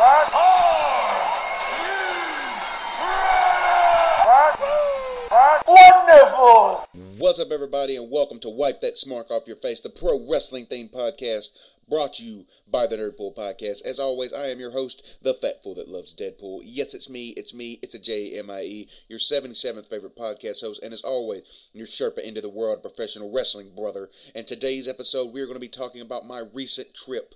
Wonderful! What's up, everybody, and welcome to Wipe That Smark Off Your Face, the pro wrestling themed podcast brought to you by the Nerdpool Podcast. As always, I am your host, the fat fool that loves Deadpool. Yes, it's me, it's me, it's a J-M-I-E, your 77th favorite podcast host, and as always, your Sherpa into the world professional wrestling, brother. And today's episode, we're going to be talking about my recent trip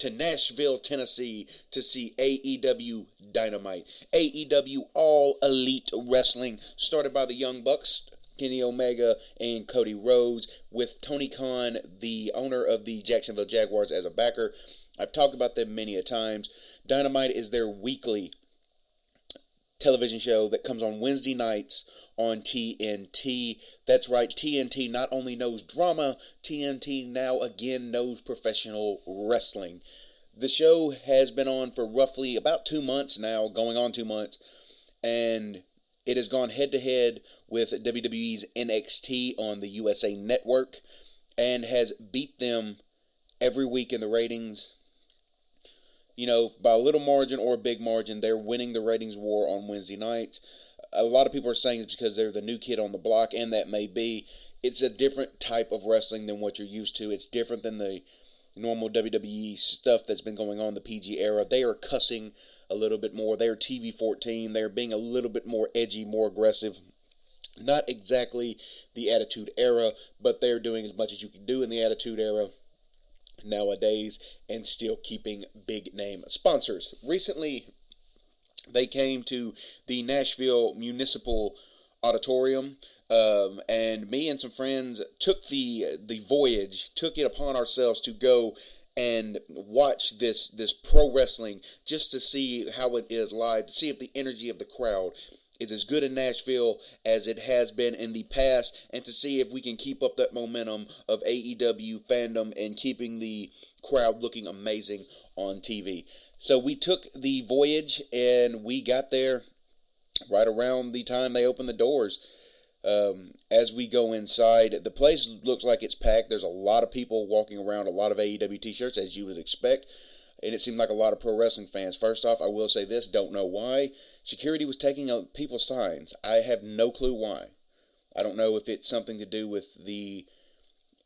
to Nashville, Tennessee to see AEW Dynamite. AEW All Elite Wrestling, started by the Young Bucks, Kenny Omega and Cody Rhodes, with Tony Khan, the owner of the Jacksonville Jaguars, as a backer. I've talked about them many a times. Dynamite is their weekly television show that comes on Wednesday nights on TNT. That's right, TNT not only knows drama, TNT now again knows professional wrestling. The show has been on for roughly about two months now, going on two months, and it has gone head to head with WWE's NXT on the USA Network and has beat them every week in the ratings you know, by a little margin or a big margin, they're winning the ratings war on Wednesday nights. A lot of people are saying it's because they're the new kid on the block, and that may be. It's a different type of wrestling than what you're used to. It's different than the normal WWE stuff that's been going on the PG era. They are cussing a little bit more. They're TV 14. They're being a little bit more edgy, more aggressive. Not exactly the Attitude Era, but they're doing as much as you can do in the Attitude Era nowadays and still keeping big name sponsors. Recently, they came to the Nashville Municipal Auditorium. Um, and me and some friends took the the voyage, took it upon ourselves to go and watch this this pro wrestling just to see how it is live, to see if the energy of the crowd is as good in Nashville as it has been in the past, and to see if we can keep up that momentum of AEW fandom and keeping the crowd looking amazing on TV. So we took the voyage and we got there right around the time they opened the doors. Um, as we go inside, the place looks like it's packed. There's a lot of people walking around, a lot of AEW t shirts, as you would expect and it seemed like a lot of pro wrestling fans. First off, I will say this: don't know why security was taking out people's signs. I have no clue why. I don't know if it's something to do with the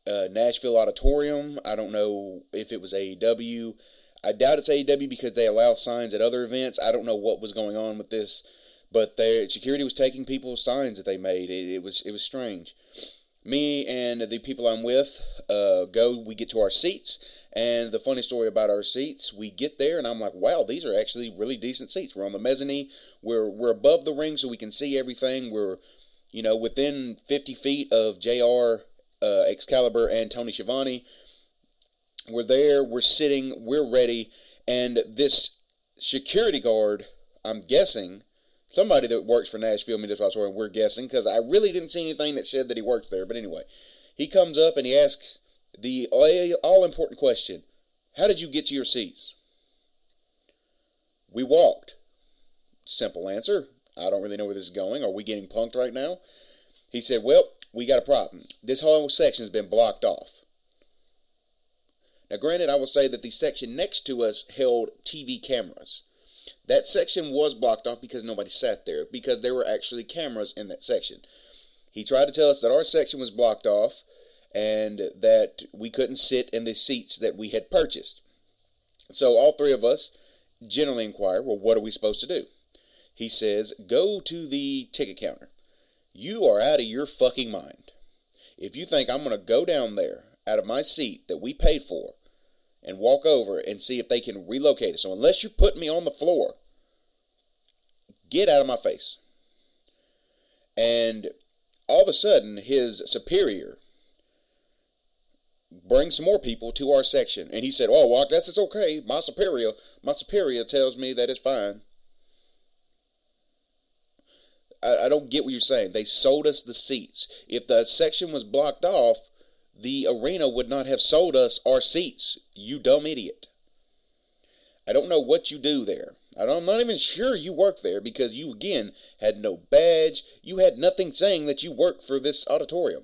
uh, Nashville Auditorium. I don't know if it was AEW. I doubt it's AEW because they allow signs at other events. I don't know what was going on with this, but their security was taking people's signs that they made. It, it was it was strange me and the people I'm with uh, go. We get to our seats, and the funny story about our seats, we get there, and I'm like, wow, these are actually really decent seats. We're on the mezzanine. We're we're above the ring, so we can see everything. We're, you know, within 50 feet of Jr. Uh, Excalibur and Tony Schiavone. We're there. We're sitting. We're ready, and this security guard, I'm guessing somebody that works for Nashville Municipal Authority, we're guessing, because I really didn't see anything that said that he works there. But anyway, he comes up and he asks the all important question How did you get to your seats? We walked. Simple answer. I don't really know where this is going. Are we getting punked right now? He said, Well, we got a problem. This whole section has been blocked off. Now, granted, I will say that the section next to us held TV cameras. That section was blocked off because nobody sat there, because there were actually cameras in that section. He tried to tell us that our section was blocked off and that we couldn't sit in the seats that we had purchased. So all three of us generally inquire, well, what are we supposed to do? He says, go to the ticket counter. You are out of your fucking mind. If you think I'm going to go down there out of my seat that we paid for and walk over and see if they can relocate it. So unless you're putting me on the floor, get out of my face. And all of a sudden, his superior brings some more people to our section. And he said, Oh, well, that's it's okay. My superior, my superior tells me that it's fine. I, I don't get what you're saying. They sold us the seats. If the section was blocked off, the arena would not have sold us our seats, you dumb idiot. I don't know what you do there. I'm not even sure you work there because you, again, had no badge. You had nothing saying that you work for this auditorium.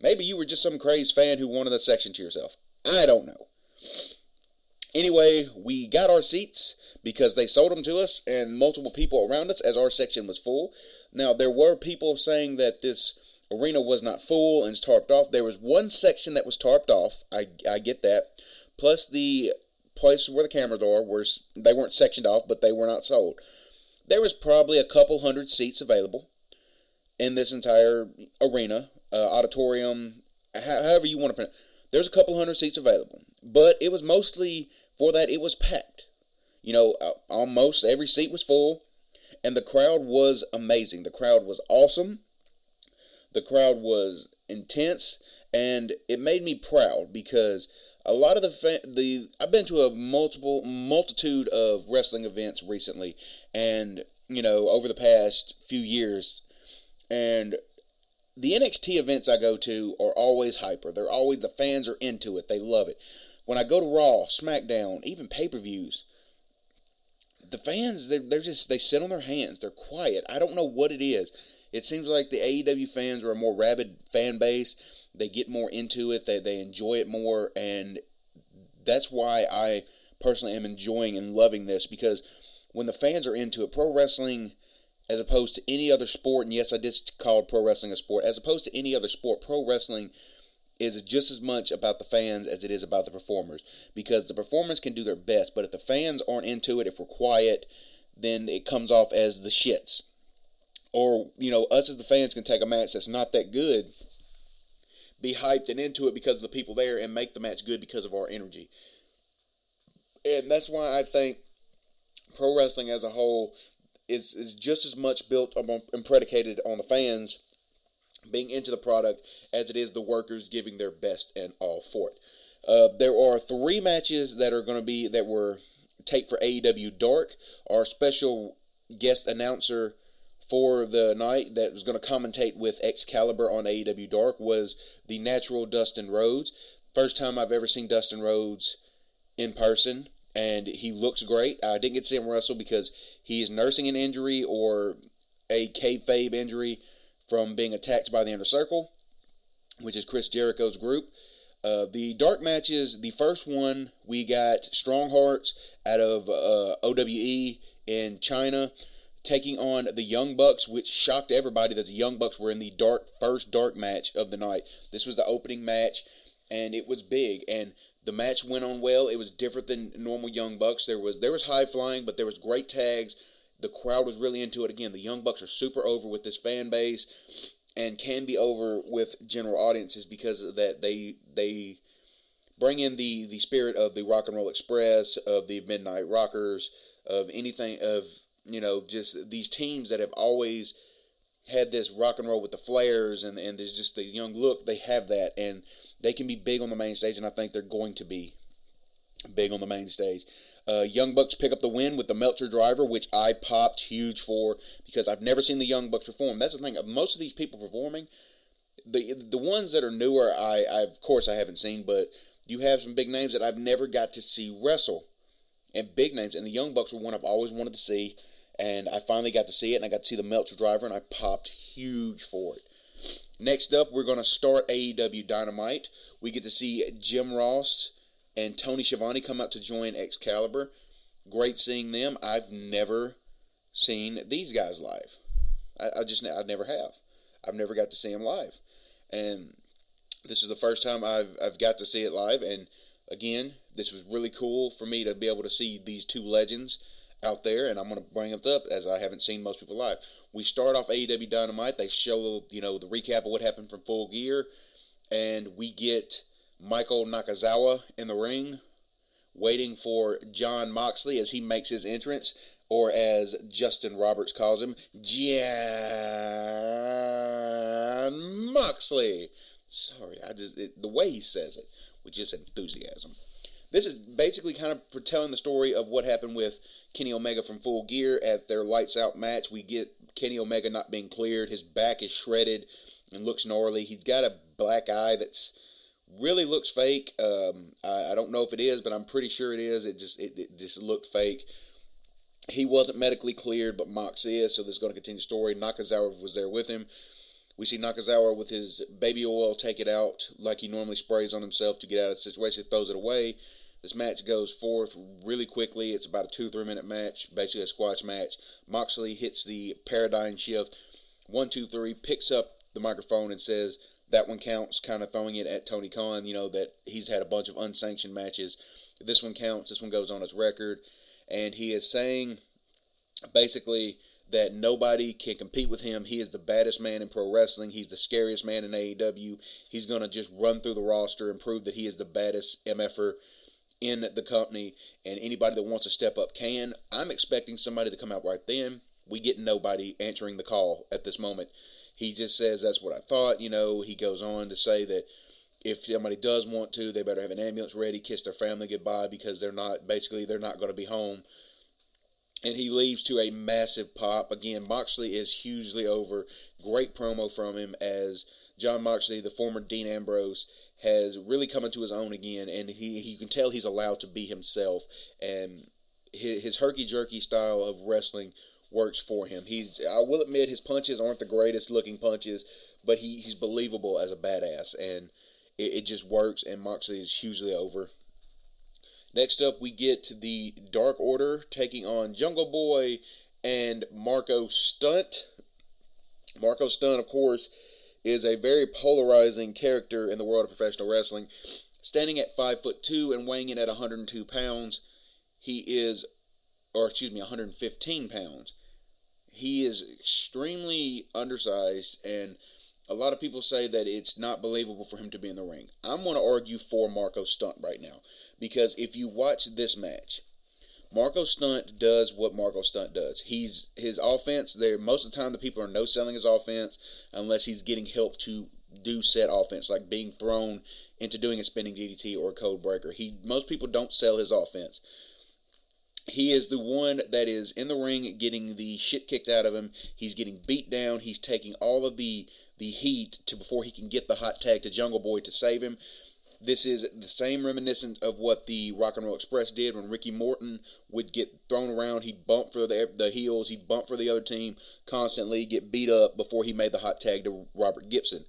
Maybe you were just some crazed fan who wanted a section to yourself. I don't know. Anyway, we got our seats because they sold them to us and multiple people around us as our section was full. Now, there were people saying that this arena was not full and tarped off. There was one section that was tarped off. I, I get that. Plus, the place where the cameras are, were, they weren't sectioned off, but they were not sold. There was probably a couple hundred seats available in this entire arena, uh, auditorium, however you want to pronounce. There's a couple hundred seats available, but it was mostly for that. It was packed. You know, uh, almost every seat was full, and the crowd was amazing. The crowd was awesome. The crowd was intense, and it made me proud because a lot of the fa- the I've been to a multiple multitude of wrestling events recently, and you know over the past few years, and the NXT events I go to are always hyper. They're always the fans are into it. They love it. When I go to Raw, SmackDown, even pay per views, the fans they're, they're just they sit on their hands. They're quiet. I don't know what it is. It seems like the AEW fans are a more rabid fan base. They get more into it. They they enjoy it more, and that's why I personally am enjoying and loving this because when the fans are into it, pro wrestling as opposed to any other sport, and yes, I did call pro wrestling a sport, as opposed to any other sport, pro wrestling is just as much about the fans as it is about the performers because the performers can do their best, but if the fans aren't into it, if we're quiet, then it comes off as the shits. Or, you know, us as the fans can take a match that's not that good, be hyped and into it because of the people there, and make the match good because of our energy. And that's why I think pro wrestling as a whole is, is just as much built on, and predicated on the fans being into the product as it is the workers giving their best and all for it. Uh, there are three matches that are going to be that were taped for AEW Dark. Our special guest announcer for the night that was going to commentate with Excalibur on AEW Dark was the natural Dustin Rhodes. First time I've ever seen Dustin Rhodes in person, and he looks great. I didn't get to see him wrestle because he is nursing an injury or a kayfabe injury from being attacked by the Inner Circle, which is Chris Jericho's group. Uh, the dark matches, the first one, we got Strong Hearts out of uh, OWE in China taking on the Young Bucks, which shocked everybody that the Young Bucks were in the dark first dark match of the night. This was the opening match, and it was big. And the match went on well. It was different than normal Young Bucks. There was there was high flying, but there was great tags. The crowd was really into it. Again, the Young Bucks are super over with this fan base, and can be over with general audiences because of that they they bring in the the spirit of the Rock and Roll Express, of the Midnight Rockers, of anything of you know, just these teams that have always had this rock and roll with the flares and and there's just the young look. They have that, and they can be big on the main stage, and I think they're going to be big on the main stage. Uh, Young Bucks pick up the win with the Meltzer driver, which I popped huge for because I've never seen the Young Bucks perform. That's the thing. Most of these people performing, the the ones that are newer, I, I of course I haven't seen, but you have some big names that I've never got to see wrestle, and big names. And the Young Bucks were one I've always wanted to see and I finally got to see it, and I got to see the Meltzer driver, and I popped huge for it. Next up, we're going to start AEW Dynamite. We get to see Jim Ross and Tony Schiavone come out to join Excalibur. Great seeing them. I've never seen these guys live. I, I just I never have. I've never got to see them live, and this is the first time I've I've got to see it live. And again, this was really cool for me to be able to see these two legends out there, and I'm going to bring it up as I haven't seen most people live. We start off AEW Dynamite. They show you know the recap of what happened from Full Gear, and we get Michael Nakazawa in the ring, waiting for Jon Moxley as he makes his entrance, or as Justin Roberts calls him, Jon Moxley. Sorry, I just it, the way he says it with just enthusiasm. This is basically kind of telling the story of what happened with Kenny Omega from Full Gear at their lights out match. We get Kenny Omega not being cleared. His back is shredded and looks gnarly. He's got a black eye that's really looks fake. Um, I, I, don't know if it is, but I'm pretty sure it is. It just it, it just looked fake. He wasn't medically cleared, but Mox is, so this is going to continue the story. Nakazawa was there with him. We see Nakazawa with his baby oil take it out like he normally sprays on himself to get out of the situation, throws it away. This match goes forth really quickly. It's about a two three minute match, basically a squash match. Moxley hits the paradigm shift, one two three, picks up the microphone and says that one counts, kind of throwing it at Tony Khan. You know that he's had a bunch of unsanctioned matches. This one counts. This one goes on his record, and he is saying basically that nobody can compete with him. He is the baddest man in pro wrestling. He's the scariest man in AEW. He's going to just run through the roster and prove that he is the baddest MFer in the company. And anybody that wants to step up can. I'm expecting somebody to come out right then. We get nobody answering the call at this moment. He just says, That's what I thought. You know, he goes on to say that if somebody does want to, they better have an ambulance ready, kiss their family goodbye because they're not, basically, they're not going to be home and he leaves to a massive pop. Again, Moxley is hugely over. Great promo from him as Jon Moxley, the former Dean Ambrose, has really come into his own again, and he you can tell he's allowed to be himself, and his, his herky jerky style of wrestling works for him. He's I will admit his punches aren't the greatest looking punches, but he, he's believable as a badass, and it, it just works. And Moxley is hugely over. Next up, we get the Dark Order taking on Jungle Boy and Marko Stunt. Marko Stunt, of course, is a very polarizing character in the world of professional wrestling. Standing at five foot two and weighing in at 102 pounds, he is, or excuse me, 115 pounds. He is extremely undersized and a lot of people say that it's not believable for him to be in the ring. I'm going to argue for Marko Stunt right now because if you watch this match, Marko Stunt does what Marko Stunt does. He's his offense there. Most of the time, the people are no selling his offense unless he's getting help to do set offense, like being thrown into doing a spinning DDT or a code breaker. He most people don't sell his offense. He is the one that is in the ring getting the shit kicked out of him. He's getting beat down. He's taking all of the the heat to before he can get the hot tag to Jungle Boy to save him. This is the same reminiscent of what the Rock and Roll Express did when Ricky Morton would get thrown around. He'd bump for the, the heels, he'd bump for the other team constantly, get beat up before he made the hot tag to Robert Gibson.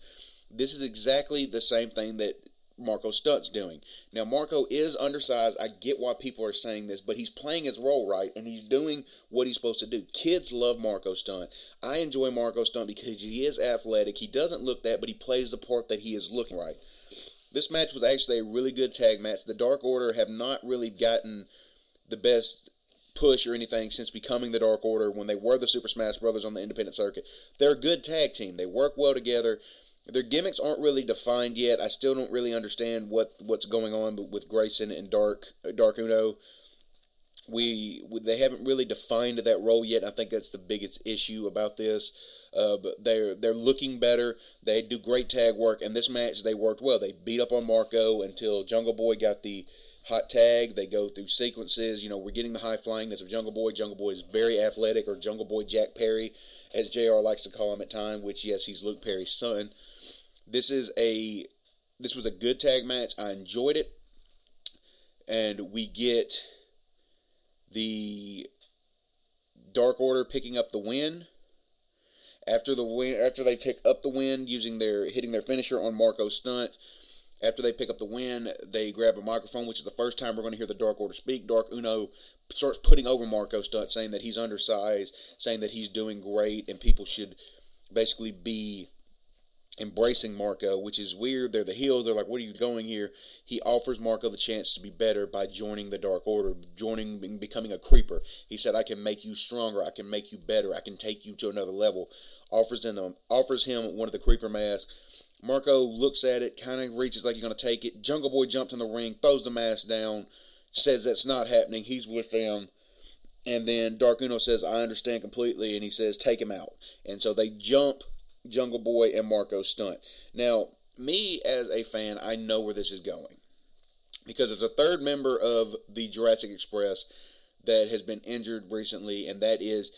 This is exactly the same thing that Marko Stunt's doing. Now, Marko is undersized. I get why people are saying this, but he's playing his role right, and he's doing what he's supposed to do. Kids love Marko Stunt. I enjoy Marko Stunt because he is athletic. He doesn't look that, but he plays the part that he is looking right. This match was actually a really good tag match. The Dark Order have not really gotten the best push or anything since becoming the Dark Order when they were the Super Smash Brothers on the independent circuit. They're a good tag team. They work well together. Their gimmicks aren't really defined yet. I still don't really understand what what's going on with Grayson and Dark uh, Dark Uno. We they haven't really defined that role yet. I think that's the biggest issue about this. Uh, but they're they're looking better. They do great tag work, and this match they worked well. They beat up on Marko until Jungle Boy got the hot tag. They go through sequences. You know, we're getting the high flyingness of Jungle Boy. Jungle Boy is very athletic, or Jungle Boy Jack Perry, as JR likes to call him at time. Which yes, he's Luke Perry's son. This is a this was a good tag match. I enjoyed it, and we get the Dark Order picking up the win. After the win, after they pick up the win using their hitting their finisher on Marko Stunt, after they pick up the win, they grab a microphone, which is the first time we're going to hear the Dark Order speak. Dark Uno starts putting over Marko Stunt, saying that he's undersized, saying that he's doing great, and people should basically be embracing Marko, which is weird. They're the heels. They're like, what are you going here? He offers Marko the chance to be better by joining the Dark Order, joining, becoming a creeper. He said, I can make you stronger. I can make you better. I can take you to another level. Offers him, offers him one of the creeper masks. Marko looks at it, kind of reaches like he's going to take it. Jungle Boy jumps in the ring, throws the mask down, says that's not happening. He's with them. And then Dark Uno says, I understand completely. And he says, take him out. And so they jump Jungle Boy and Marko Stunt. Now, me as a fan, I know where this is going because there's a third member of the Jurassic Express that has been injured recently, and that is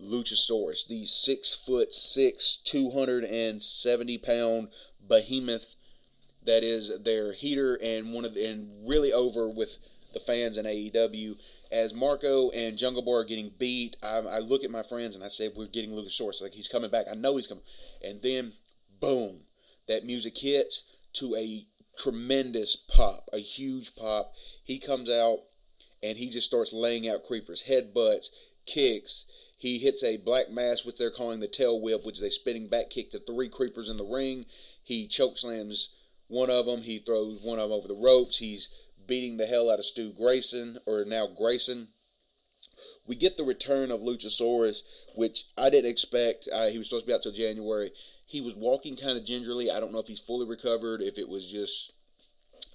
Luchasaurus, the six foot six, 270 pound behemoth that is their heater and one of the, and really over with the fans in AEW as Marko and Jungle Boy are getting beat, I, I look at my friends and I say, "We're getting Lucas Luchasaurus. Like he's coming back. I know he's coming." And then, boom, that music hits to a tremendous pop, a huge pop. He comes out and he just starts laying out creepers, headbutts, kicks. He hits a black mass, which they're calling the tail whip, which is a spinning back kick to three creepers in the ring. He choke slams one of them. He throws one of them over the ropes. He's beating the hell out of Stu Grayson, or now Grayson. We get the return of Luchasaurus, which I didn't expect. Uh, he was supposed to be out till January. He was walking kind of gingerly. I don't know if he's fully recovered, if it was just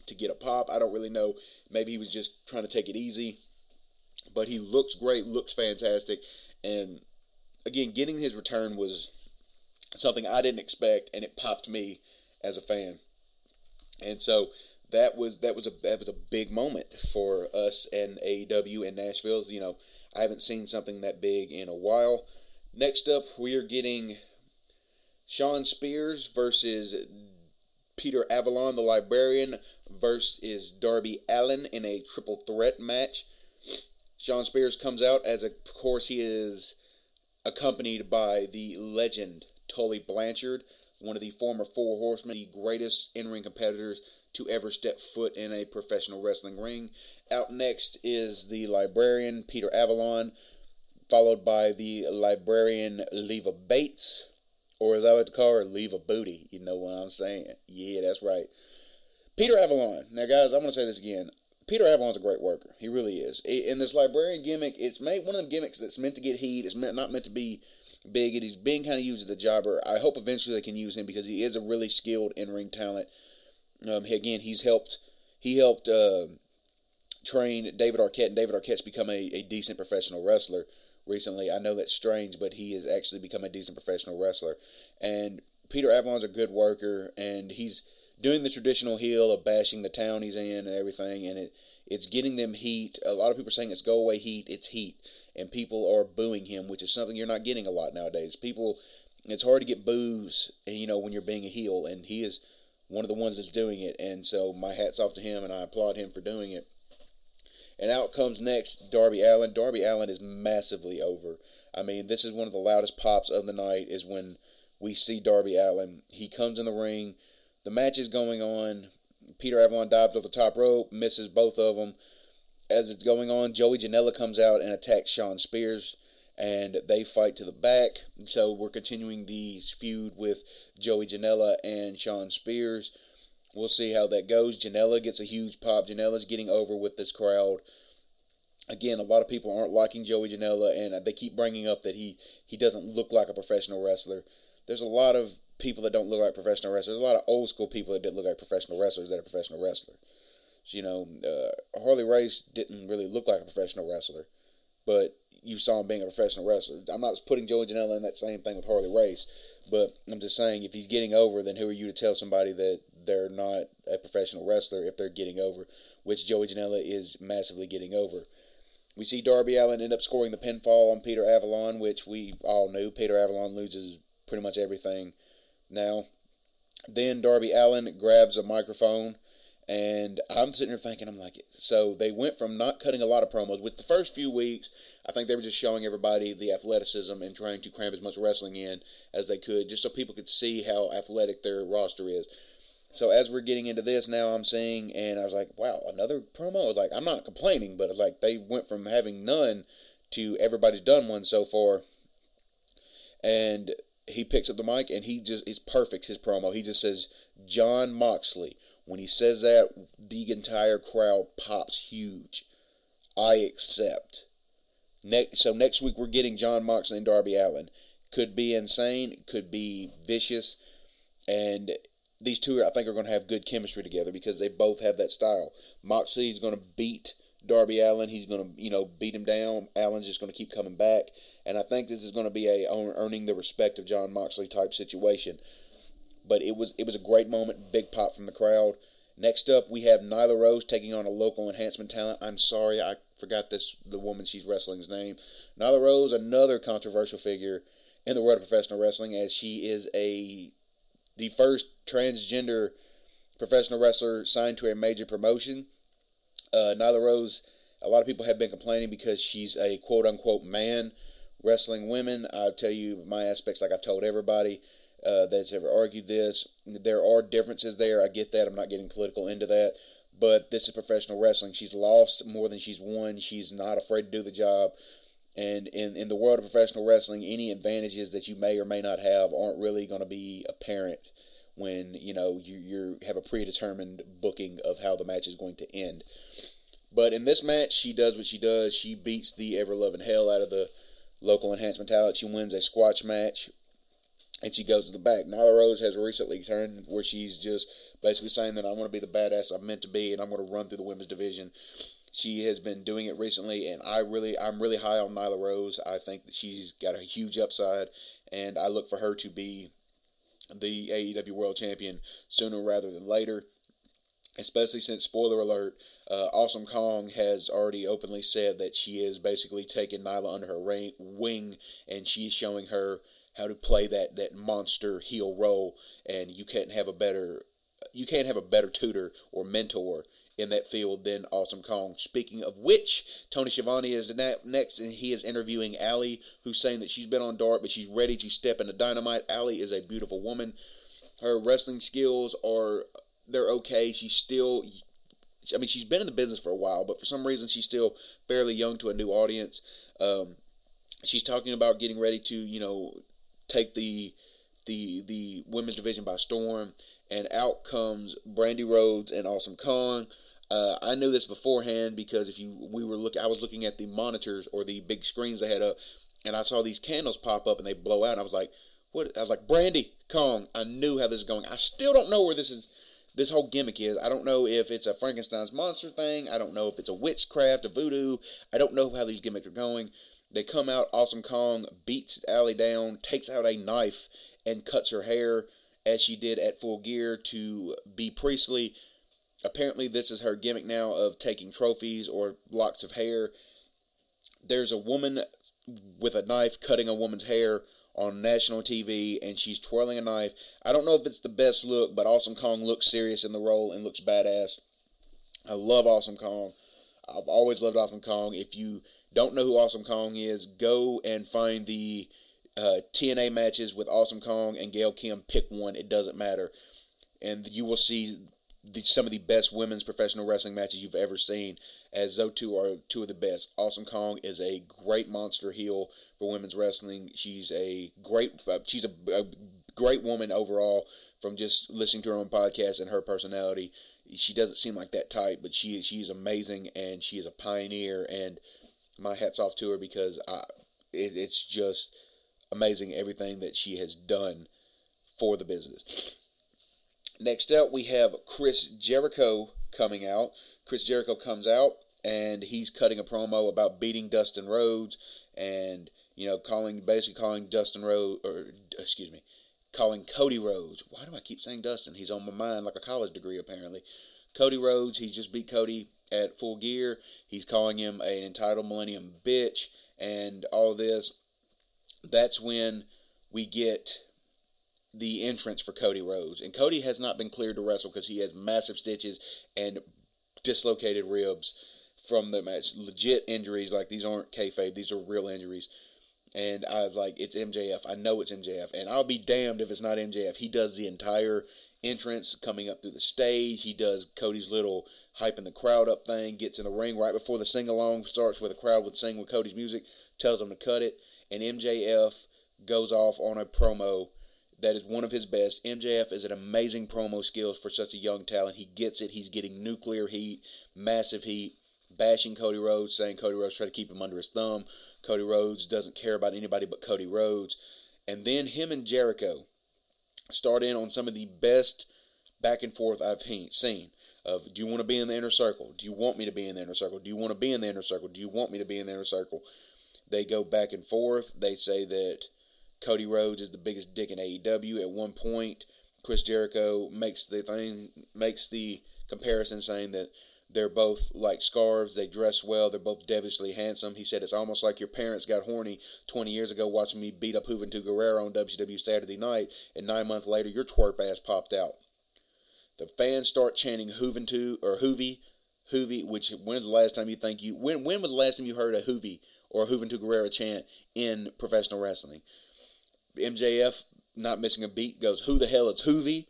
to get a pop. I don't really know. Maybe he was just trying to take it easy. But he looks great, looks fantastic. And again, getting his return was something I didn't expect, and it popped me as a fan. And so that was that was a that was a big moment for us and AEW and Nashville. You know, I haven't seen something that big in a while. Next up, we are getting Shawn Spears versus Peter Avalon, the Librarian, versus Darby Allin in a triple threat match. Shawn Spears comes out as, of course, he is accompanied by the legend Tully Blanchard, one of the former Four Horsemen, the greatest in ring competitors to ever step foot in a professional wrestling ring. Out next is the librarian, Peter Avalon, followed by the librarian, Leva Bates, or as I like to call her, Leva Booty. You know what I'm saying? Yeah, that's right. Peter Avalon. Now, guys, I'm going to say this again. Peter Avalon's a great worker. He really is. In this librarian gimmick, it's made one of the gimmicks that's meant to get heat. It's meant, not meant to be big. And he's being kind of used as a jobber. I hope eventually they can use him because he is a really skilled in ring talent. Um, again, he's helped. He helped uh, train David Arquette, and David Arquette's become a, a decent professional wrestler recently. I know that's strange, but he has actually become a decent professional wrestler. And Peter Avalon's a good worker, and he's doing the traditional heel of bashing the town he's in and everything, and it it's getting them heat. A lot of people are saying it's go away heat. It's heat, and people are booing him, which is something you're not getting a lot nowadays. People, it's hard to get boos, you know, when you're being a heel, and he is one of the ones that's doing it. And so my hats off to him, and I applaud him for doing it. And out comes next Darby Allin. Darby Allin is massively over. I mean, this is one of the loudest pops of the night. Is when we see Darby Allin. He comes in the ring. The match is going on. Peter Avalon dives off the top rope, misses both of them. As it's going on, Joey Janela comes out and attacks Shawn Spears, and they fight to the back. So we're continuing the feud with Joey Janela and Shawn Spears. We'll see how that goes. Janela gets a huge pop. Janela's getting over with this crowd. Again, a lot of people aren't liking Joey Janela, and they keep bringing up that he he doesn't look like a professional wrestler. There's a lot of people that don't look like professional wrestlers. There's a lot of old school people that didn't look like professional wrestlers that are professional wrestlers. You know, uh, Harley Race didn't really look like a professional wrestler, but you saw him being a professional wrestler. I'm not putting Joey Janela in that same thing with Harley Race, but I'm just saying if he's getting over, then who are you to tell somebody that they're not a professional wrestler if they're getting over, which Joey Janela is massively getting over. We see Darby Allin end up scoring the pinfall on Peter Avalon, which we all knew. Peter Avalon loses pretty much everything now. Then Darby Allin grabs a microphone, and I'm sitting there thinking, I'm like, so they went from not cutting a lot of promos. With the first few weeks, I think they were just showing everybody the athleticism and trying to cram as much wrestling in as they could, just so people could see how athletic their roster is. So as we're getting into this now, I'm seeing, and I was like, wow, another promo. I was like, I'm not complaining, but like they went from having none to everybody's done one so far. And he picks up the mic and he just is perfect his promo. He just says Jon Moxley. When he says that, the entire crowd pops huge. I accept. Next, so next week we're getting Jon Moxley and Darby Allin. Could be insane, could be vicious, and these two I think are going to have good chemistry together because they both have that style. Moxley is going to beat Darby Allin. He's going to, you know, beat him down. Allin's just going to keep coming back. And I think this is going to be a earning the respect of Jon Moxley type situation. But it was it was a great moment, big pop from the crowd. Next up, we have Nyla Rose taking on a local enhancement talent. I'm sorry, I forgot this the woman she's wrestling's name. Nyla Rose, another controversial figure in the world of professional wrestling, as she is a the first transgender professional wrestler signed to a major promotion. Uh, Nyla Rose, a lot of people have been complaining because she's a quote unquote man wrestling women. I'll tell you my aspects like I've told everybody. uh, that's ever argued this. There are differences there. I get that. I'm not getting political into that. But this is professional wrestling. She's lost more than she's won. She's not afraid to do the job. And in, in the world of professional wrestling, any advantages that you may or may not have aren't really going to be apparent when you know you you have a predetermined booking of how the match is going to end. But in this match, she does what she does. She beats the ever loving hell out of the local enhancement talent. She wins a squash match, and she goes to the back. Nyla Rose has recently turned where she's just basically saying that I'm going to be the badass I'm meant to be, and I'm going to run through the women's division. She has been doing it recently, and I really, I'm really high on Nyla Rose. I think that she's got a huge upside, and I look for her to be the AEW World Champion sooner rather than later. Especially since, spoiler alert, uh, Awesome Kong has already openly said that she is basically taking Nyla under her reign, wing and she's showing her how to play that, that monster heel role. And you can't have a better you can't have a better tutor or mentor in that field than Awesome Kong. Speaking of which, Tony Schiavone is the next, and he is interviewing Allie, who's saying that she's been on Dark, but she's ready to step into Dynamite. Allie is a beautiful woman. Her wrestling skills are they're okay. She's still, I mean, she's been in the business for a while, but for some reason she's still fairly young to a new audience. Um, she's talking about getting ready to, you know, take the the the women's division by storm and out comes Brandi Rhodes and Awesome Kong. Uh, I knew this beforehand because if you we were look, I was looking at the monitors or the big screens they had up, and I saw these candles pop up and they blow out. And I was like, "What?" I was like, "Brandi Kong." I knew how this is going. I still don't know where this is. This whole gimmick is. I don't know if it's a Frankenstein's monster thing. I don't know if it's a witchcraft, a voodoo. I don't know how these gimmicks are going. They come out. Awesome Kong beats Allie down, takes out a knife, and cuts her hair as she did at Full Gear to Bea Priestley. Apparently, this is her gimmick now of taking trophies or locks of hair. There's a woman with a knife cutting a woman's hair on national TV, and she's twirling a knife. I don't know if it's the best look, but Awesome Kong looks serious in the role and looks badass. I love Awesome Kong. I've always loved Awesome Kong. If you don't know who Awesome Kong is, go and find the uh, TNA matches with Awesome Kong and Gail Kim. Pick one; it doesn't matter, and you will see the, some of the best women's professional wrestling matches you've ever seen. As those two are two of the best. Awesome Kong is a great monster heel for women's wrestling. She's a great, uh, she's a, a great woman overall. From just listening to her own podcast and her personality, she doesn't seem like that type, but she is she is amazing and she is a pioneer. And my hats off to her because I, it, it's just amazing everything that she has done for the business. Next up, we have Chris Jericho coming out. Chris Jericho comes out and he's cutting a promo about beating Dustin Rhodes and you know calling basically calling Dustin Rhodes or excuse me, calling Cody Rhodes. Why do I keep saying Dustin? He's on my mind like a college degree apparently. Cody Rhodes, he just beat Cody at full gear. He's calling him an entitled millennium bitch and all this that's when we get the entrance for Cody Rhodes. And Cody has not been cleared to wrestle because he has massive stitches and dislocated ribs from the match. Legit injuries, like these aren't kayfabe, these are real injuries. And I like, it's MJF. I know it's MJF. And I'll be damned if it's not MJF. He does the entire entrance coming up through the stage. He does Cody's little hyping the crowd up thing, gets in the ring right before the sing along starts where the crowd would sing with Cody's music, tells them to cut it and MJF goes off on a promo that is one of his best. MJF is an amazing promo skills for such a young talent. He gets it. He's getting nuclear heat, massive heat, bashing Cody Rhodes, saying Cody Rhodes try to keep him under his thumb. Cody Rhodes doesn't care about anybody but Cody Rhodes. And then him and Jericho start in on some of the best back and forth I've seen. Of do you want to be in the inner circle? Do you want me to be in the inner circle? Do you want to be in the inner circle? Do you want me to be in the inner circle? They go back and forth. They say that Cody Rhodes is the biggest dick in AEW. At one point, Chris Jericho makes the thing makes the comparison saying that they're both like scarves. They dress well. They're both devilishly handsome. He said it's almost like your parents got horny 20 years ago watching me beat up Juventud Guerrero on WCW Saturday night, and nine months later your twerp ass popped out. The fans start chanting Juventud or Hoovy, Hoovy. Which when was the last time you think you when when was the last time you heard a Hoovy or Juventud Guerrero chant in professional wrestling. MJF not missing a beat, goes, Who the hell is Hoovy?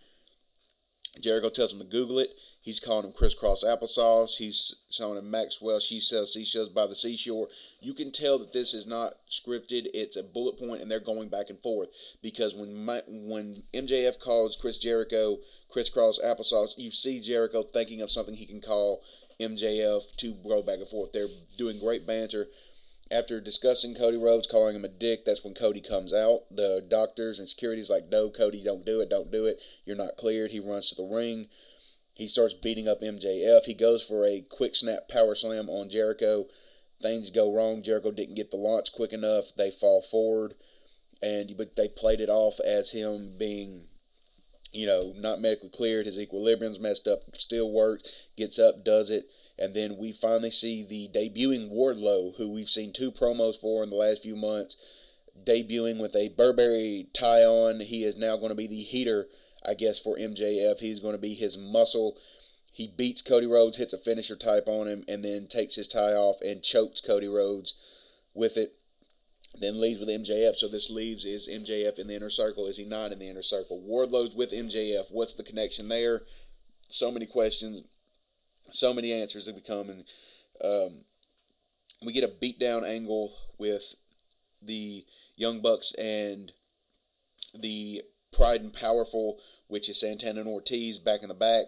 Jericho tells him to Google it. He's calling him crisscross applesauce. He's telling him Maxwell, she sells seashells by the seashore. You can tell that this is not scripted. It's a bullet point, and they're going back and forth. Because when my, when MJF calls Chris Jericho crisscross applesauce, you see Jericho thinking of something he can call MJF to go back and forth. They're doing great banter. After discussing Cody Rhodes, calling him a dick, that's when Cody comes out. The doctors and security's like, no, Cody, don't do it, don't do it. You're not cleared. He runs to the ring. He starts beating up MJF. He goes for a quick snap power slam on Jericho. Things go wrong. Jericho didn't get the launch quick enough. They fall forward, and but they played it off as him being, you know, not medically cleared. His equilibrium's messed up. Still worked. Gets up, does it and then we finally see the debuting Wardlow, who we've seen two promos for in the last few months, debuting with a Burberry tie on. He is now going to be the heater, I guess, for MJF. He's going to be his muscle. He beats Cody Rhodes, hits a finisher type on him, and then takes his tie off and chokes Cody Rhodes with it. Then leaves with MJF. So this leaves is MJF in the inner circle. Is he not in the inner circle? Wardlow's with MJF. What's the connection there? So many questions so many answers have become, and um, we get a beatdown angle with the Young Bucks and the Pride and Powerful, which is Santana and Ortiz back in the back.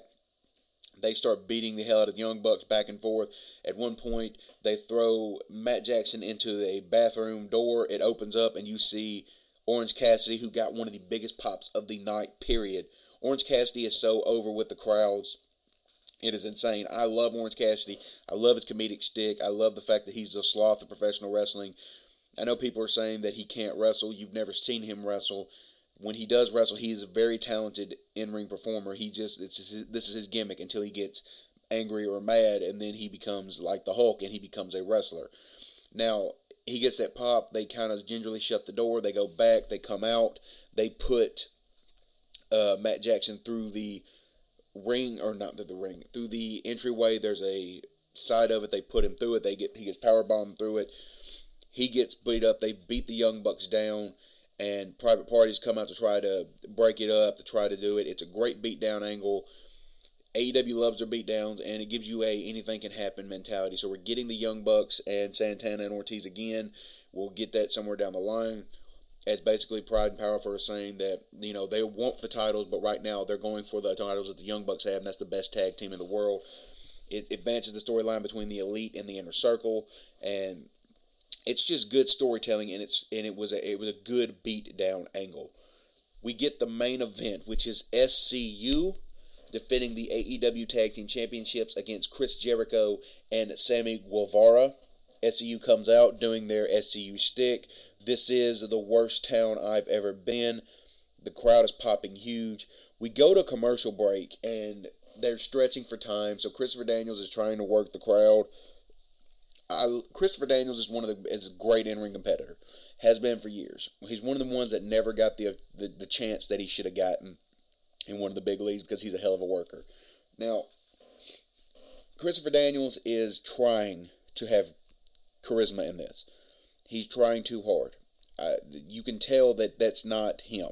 They start beating the hell out of Young Bucks back and forth. At one point, they throw Matt Jackson into a bathroom door. It opens up, and you see Orange Cassidy, who got one of the biggest pops of the night, period. Orange Cassidy is so over with the crowds it is insane. I love Orange Cassidy. I love his comedic stick. I love the fact that he's the sloth of professional wrestling. I know people are saying that he can't wrestle. You've never seen him wrestle. When he does wrestle, he's a very talented in-ring performer. He just it's this is his gimmick until he gets angry or mad, and then he becomes like the Hulk and he becomes a wrestler. Now he gets that pop. They kind of gingerly shut the door. They go back. They come out. They put uh, Matt Jackson through the ring or not through the ring through the entryway. There's a side of it. They put him through it. They get he gets power bombed through it. He gets beat up. They beat the Young Bucks down, and private parties come out to try to break it up to try to do it. It's a great beatdown angle. AEW loves their beatdowns, and it gives you a anything can happen mentality. So we're getting the Young Bucks and Santana and Ortiz again. We'll get that somewhere down the line as basically Pride and Powerful are saying that you know they want the titles, but right now they're going for the titles that the Young Bucks have, and that's the best tag team in the world. It advances the storyline between the elite and the inner circle, and it's just good storytelling, and it's and it was a it was a good beat down angle. We get the main event, which is SCU defending the AEW Tag Team Championships against Chris Jericho and Sammy Guevara. SCU comes out doing their SCU stick. This is the worst town I've ever been. The crowd is popping huge. We go to commercial break and they're stretching for time. So Christopher Daniels is trying to work the crowd. I, Christopher Daniels is one of the is a great in ring competitor. Has been for years. He's one of the ones that never got the, the the chance that he should have gotten in one of the big leagues because he's a hell of a worker. Now, Christopher Daniels is trying to have charisma in this. He's trying too hard. Uh, you can tell that that's not him.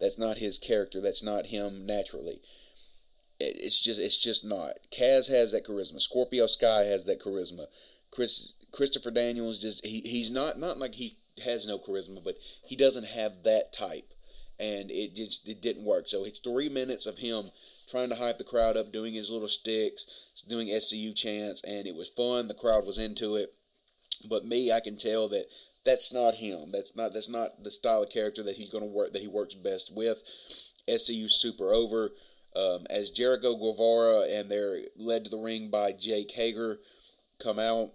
That's not his character. That's not him naturally. It, it's just it's just not. Kaz has that charisma. Scorpio Sky has that charisma. Chris Christopher Daniels just he, he's not not like he has no charisma, but he doesn't have that type, and it just it didn't work. So it's three minutes of him trying to hype the crowd up, doing his little sticks, doing SCU chants, and it was fun. The crowd was into it. But me, I can tell that that's not him. That's not that's not the style of character that he's going to work that he works best with. SCU super over. Um, as Jericho Guevara and they're led to the ring by Jake Hager come out,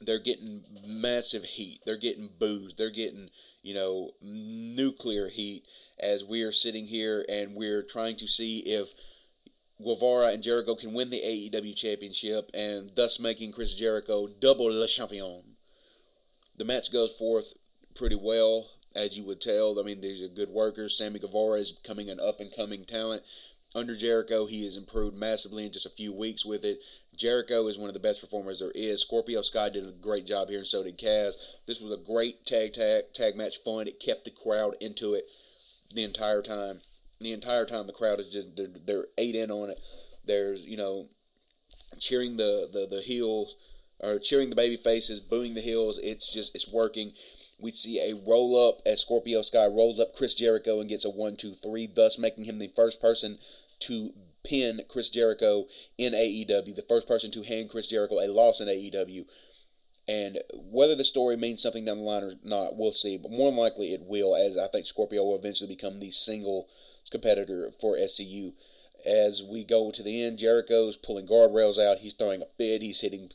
they're getting massive heat. They're getting booze. They're getting, you know, nuclear heat as we are sitting here and we're trying to see if Guevara and Jericho can win the AEW championship and thus making Chris Jericho double le champion. The match goes forth pretty well, as you would tell. I mean, these are good workers. Sammy Guevara is becoming an up and coming talent. Under Jericho, he has improved massively in just a few weeks with it. Jericho is one of the best performers there is. Scorpio Sky did a great job here, and so did Kaz. This was a great tag tag tag match, fun. It kept the crowd into it. the entire time. The entire time, the crowd is just they're, they're eight in on it. There's you know cheering the the the heels or cheering the baby faces, booing the heels. It's just it's working. We see a roll up as Scorpio Sky rolls up Chris Jericho and gets a one two three, thus making him the first person to pin Chris Jericho in AEW, the first person to hand Chris Jericho a loss in AEW. And whether the story means something down the line or not, we'll see. But more than likely, it will, as I think Scorpio will eventually become the single competitor for SCU. As we go to the end, Jericho's pulling guardrails out. He's throwing a fit. He's hitting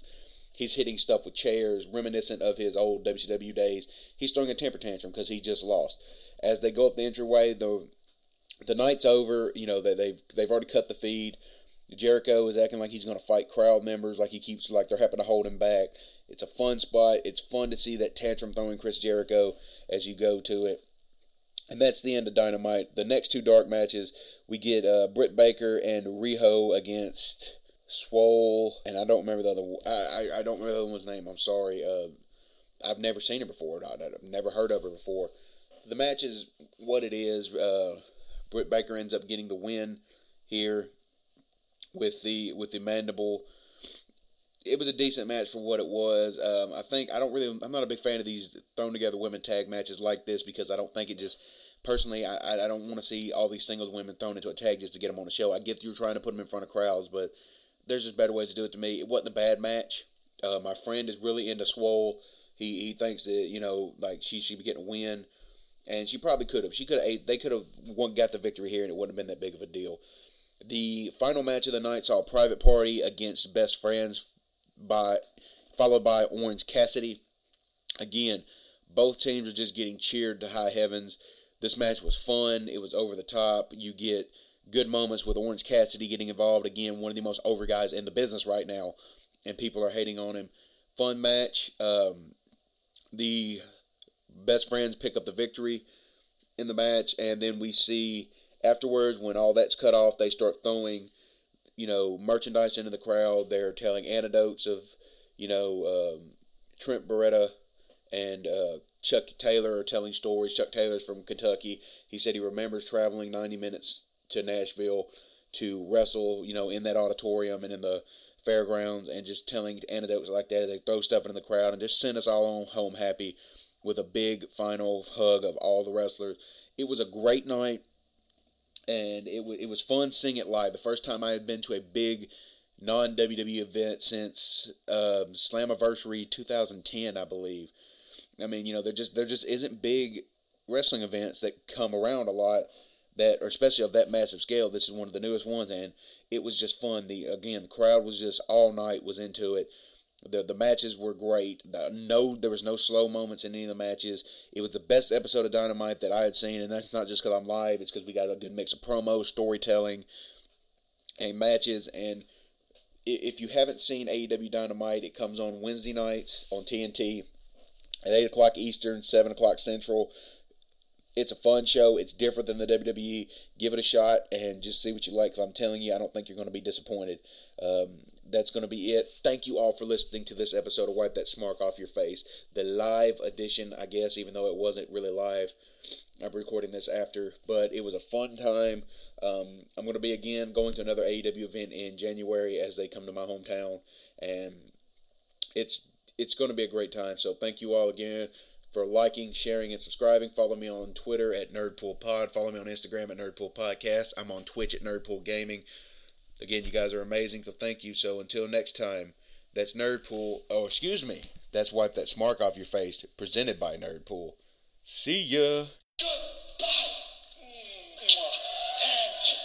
He's hitting stuff with chairs, reminiscent of his old WCW days. He's throwing a temper tantrum because he just lost. As they go up the entryway, the the night's over. You know they, they've they've already cut the feed. Jericho is acting like he's going to fight crowd members, like he keeps like they're happy to hold him back. It's a fun spot. It's fun to see that tantrum throwing Chris Jericho as you go to it. And that's the end of Dynamite. The next two dark matches, we get uh, Britt Baker and Riho against Swole, and I don't remember the other. I I, I don't remember the other one's name. I'm sorry. Uh, I've never seen her before. I, have never heard of her before. The match is what it is. Uh, Britt Baker ends up getting the win here with the with the mandible. It was a decent match for what it was. Um, I think I don't really. I'm not a big fan of these thrown together women tag matches like this because I don't think it just personally, I, I don't want to see all these singles women thrown into a tag just to get them on the show. I get you're trying to put them in front of crowds, but there's just better ways to do it to me. It wasn't a bad match. Uh, my friend is really into Swole. He he thinks that you know like she should be getting a win, and she probably could have. She could have. They could have got the victory here, and it wouldn't have been that big of a deal. The final match of the night saw Private Party against Best Friends, by followed by Orange Cassidy. Again, both teams are just getting cheered to high heavens. This match was fun. It was over the top. You get good moments with Orange Cassidy getting involved. Again, one of the most over guys in the business right now, and people are hating on him. Fun match. Um, the best friends pick up the victory in the match, and then we see afterwards when all that's cut off, they start throwing, you know, merchandise into the crowd. They're telling anecdotes of, you know, um, Trent Beretta and uh, Chuck Taylor are telling stories. Chuck Taylor's from Kentucky. He said he remembers traveling 90 minutes to Nashville to wrestle, you know, in that auditorium and in the fairgrounds and just telling anecdotes like that. They throw stuff in the crowd and just send us all on home happy with a big final hug of all the wrestlers. It was a great night and it, w- it was fun seeing it live. The first time I had been to a big non WWE event since um, Slammiversary 2010, I believe. I mean, you know, there just there just isn't big wrestling events that come around a lot that, or especially of that massive scale. This is one of the newest ones, and it was just fun. The again, the crowd was just all night was into it. The the matches were great. The, no, there was no slow moments in any of the matches. It was the best episode of Dynamite that I had seen, and that's not just because I'm live. It's because we got a good mix of promo, storytelling, and matches. And if you haven't seen AEW Dynamite, it comes on Wednesday nights on TNT at eight o'clock Eastern, seven o'clock Central it's a fun show. It's different than the WWE. Give it a shot and just see what you like. Cause I'm telling you, I don't think you're going to be disappointed. Um, that's going to be it. Thank you all for listening to this episode of Wipe That Smark Off Your Face, the live edition, I guess, even though it wasn't really live. I'm recording this after, but it was a fun time. Um, I'm going to be again going to another AEW event in January as they come to my hometown, and it's it's going to be a great time. So thank you all again for liking, sharing, and subscribing. Follow me on Twitter at NerdpoolPod. Follow me on Instagram at NerdpoolPodcast. I'm on Twitch at Nerdpool Gaming. Again, you guys are amazing, so thank you. So until next time, that's Nerd Pool. Oh, excuse me. That's Wipe That Smark Off Your Face, presented by Nerd Pool. See ya. Goodbye. Mm.